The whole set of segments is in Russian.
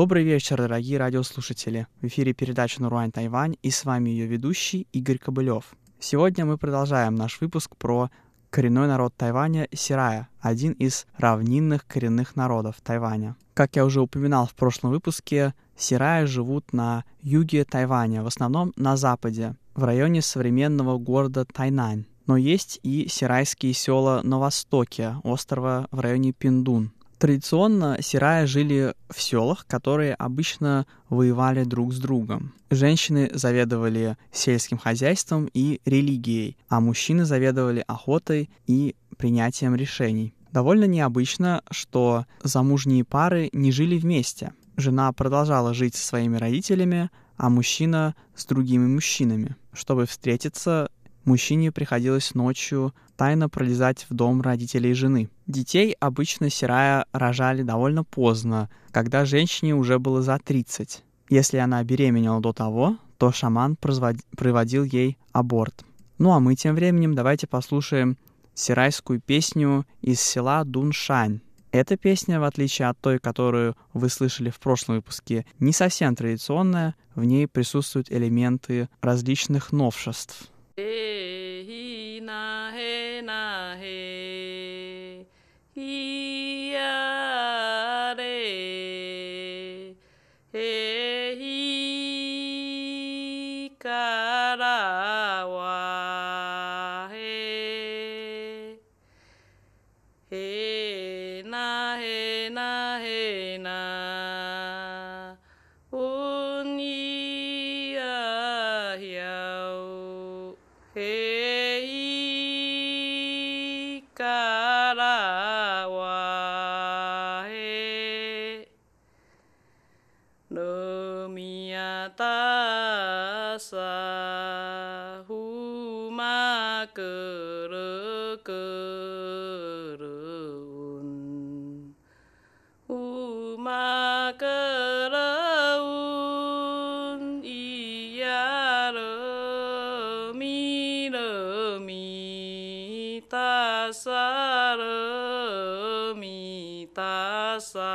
Добрый вечер, дорогие радиослушатели. В эфире передача «Наруань Тайвань» и с вами ее ведущий Игорь Кобылев. Сегодня мы продолжаем наш выпуск про коренной народ Тайваня — Сирая, один из равнинных коренных народов Тайваня. Как я уже упоминал в прошлом выпуске, Сирая живут на юге Тайваня, в основном на западе, в районе современного города Тайнань. Но есть и сирайские села на востоке острова в районе Пиндун. Традиционно сирая жили в селах, которые обычно воевали друг с другом. Женщины заведовали сельским хозяйством и религией, а мужчины заведовали охотой и принятием решений. Довольно необычно, что замужние пары не жили вместе. Жена продолжала жить со своими родителями, а мужчина с другими мужчинами. Чтобы встретиться, мужчине приходилось ночью тайно пролезать в дом родителей жены. Детей обычно Сирая рожали довольно поздно, когда женщине уже было за 30. Если она беременела до того, то шаман проводил ей аборт. Ну а мы тем временем давайте послушаем сирайскую песню из села Дуншань. Эта песня, в отличие от той, которую вы слышали в прошлом выпуске, не совсем традиционная, в ней присутствуют элементы различных новшеств. He, he, na, he, na, he. He, ya, re. He, he, ka. Nomiyata huma kere kereun Uma kereun iya remi remi tasa remi tasa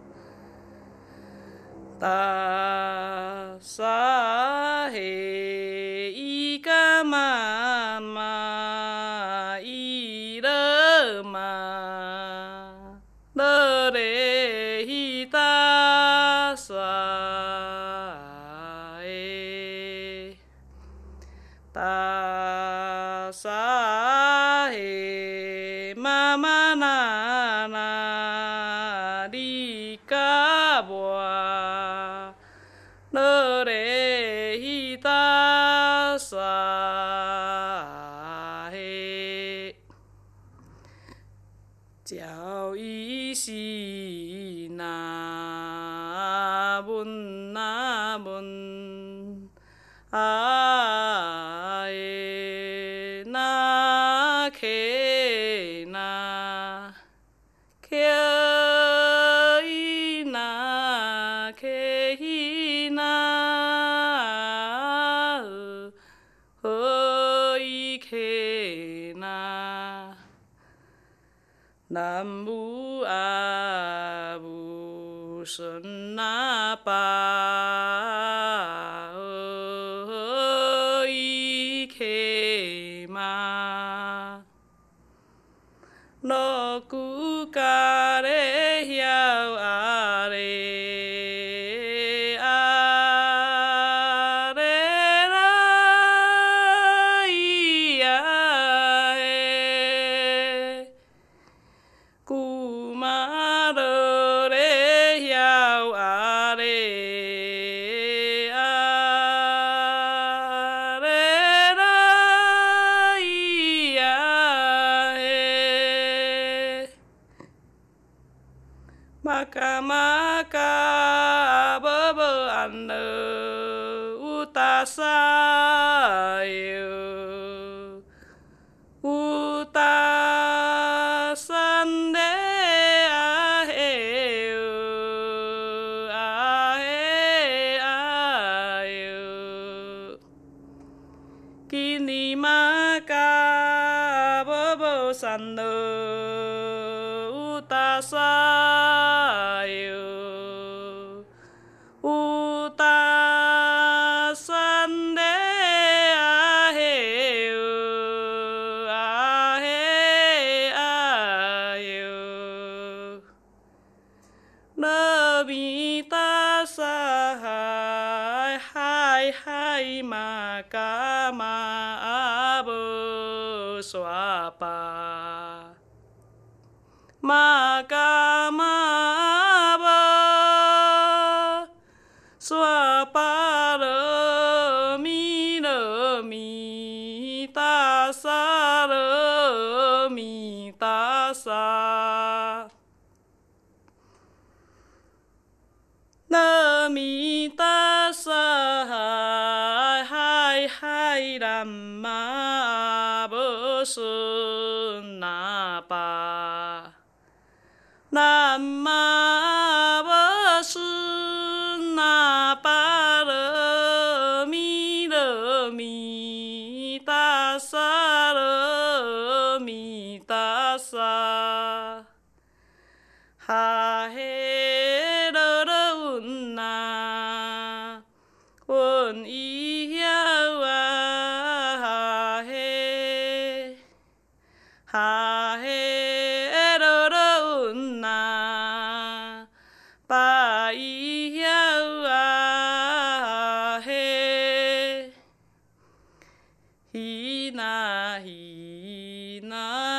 Tassa「じゃあ、いっ那ー那あ、哎，那な、」kuka ka ma ka bơ bơ an nơ, u ta sa yêu. U ta san đê a hê a hê a yêu. Ki ni ma ka bơ bơ san nơ Nabi ta sa hai hai hai ma ka ma abu swapa. Ma ka ma 阿弥达萨海海海拉玛波斯那巴，那玛波斯那巴勒弥咪弥达萨勒弥达萨，哈嘿。难。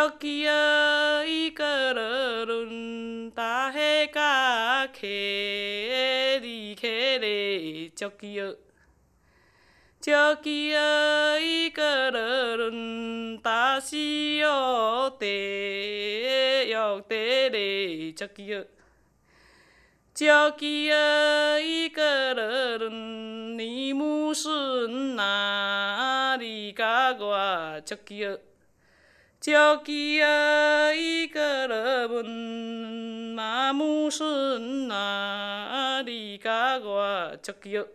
저기여 이끌어룬 다해가 캐리 캐리 저기여 저기여 이끌어룬 다시요 때 역대리 저기여 저기여 이끌어룬 니 무슨 날이 가고 저기여 저기여 이끌어본 나 무슨 날이 가고 저기여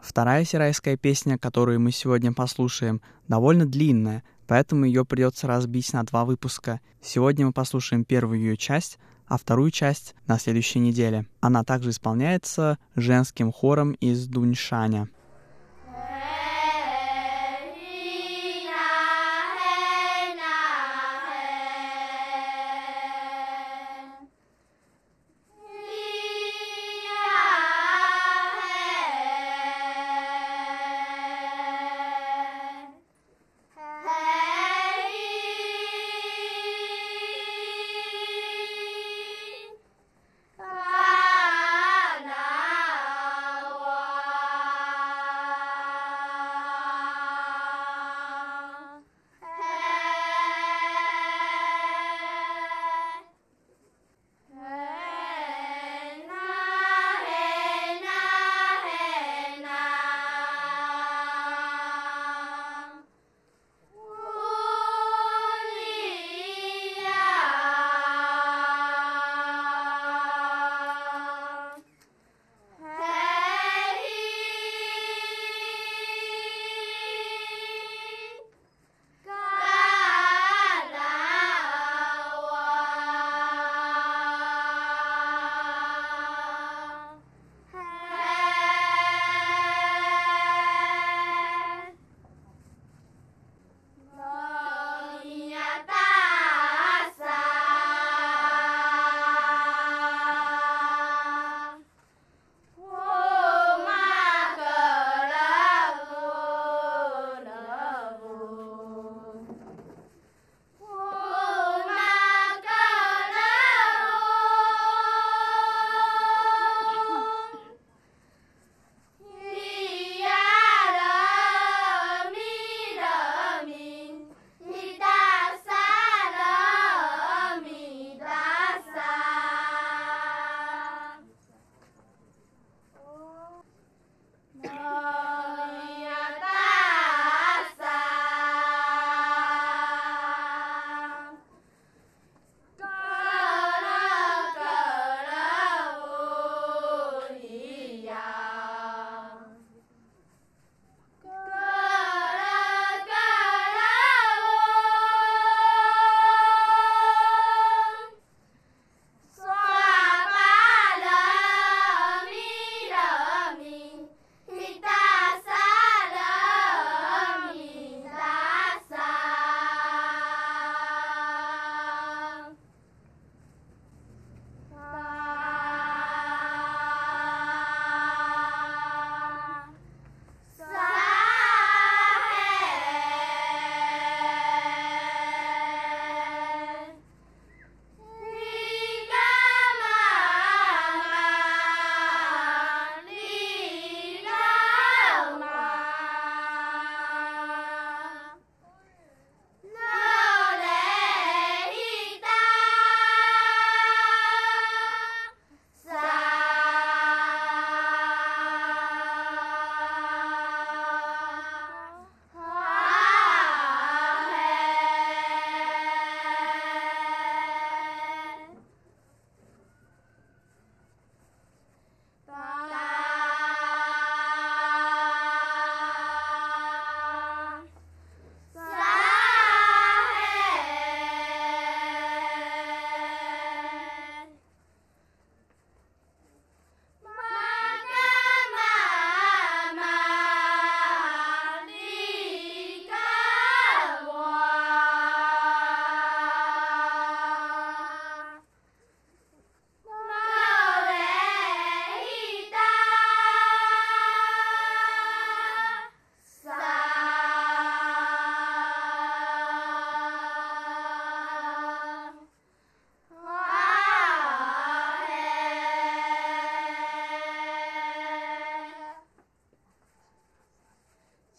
Вторая сирайская песня, которую мы сегодня послушаем, довольно длинная, поэтому ее придется разбить на два выпуска. Сегодня мы послушаем первую ее часть, а вторую часть на следующей неделе. Она также исполняется женским хором из Дуньшаня.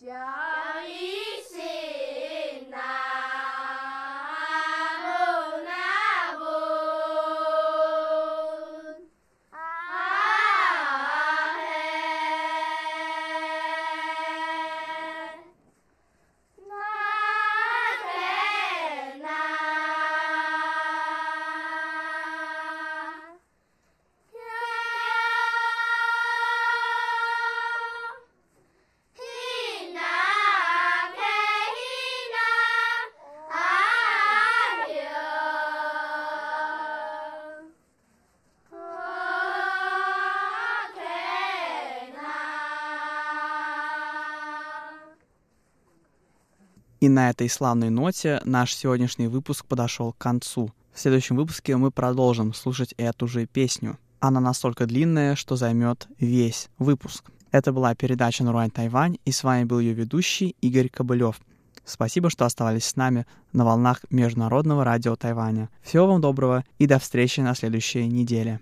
じ。И на этой славной ноте наш сегодняшний выпуск подошел к концу. В следующем выпуске мы продолжим слушать эту же песню. Она настолько длинная, что займет весь выпуск. Это была передача «Наруань Тайвань», и с вами был ее ведущий Игорь Кобылев. Спасибо, что оставались с нами на волнах Международного радио Тайваня. Всего вам доброго и до встречи на следующей неделе.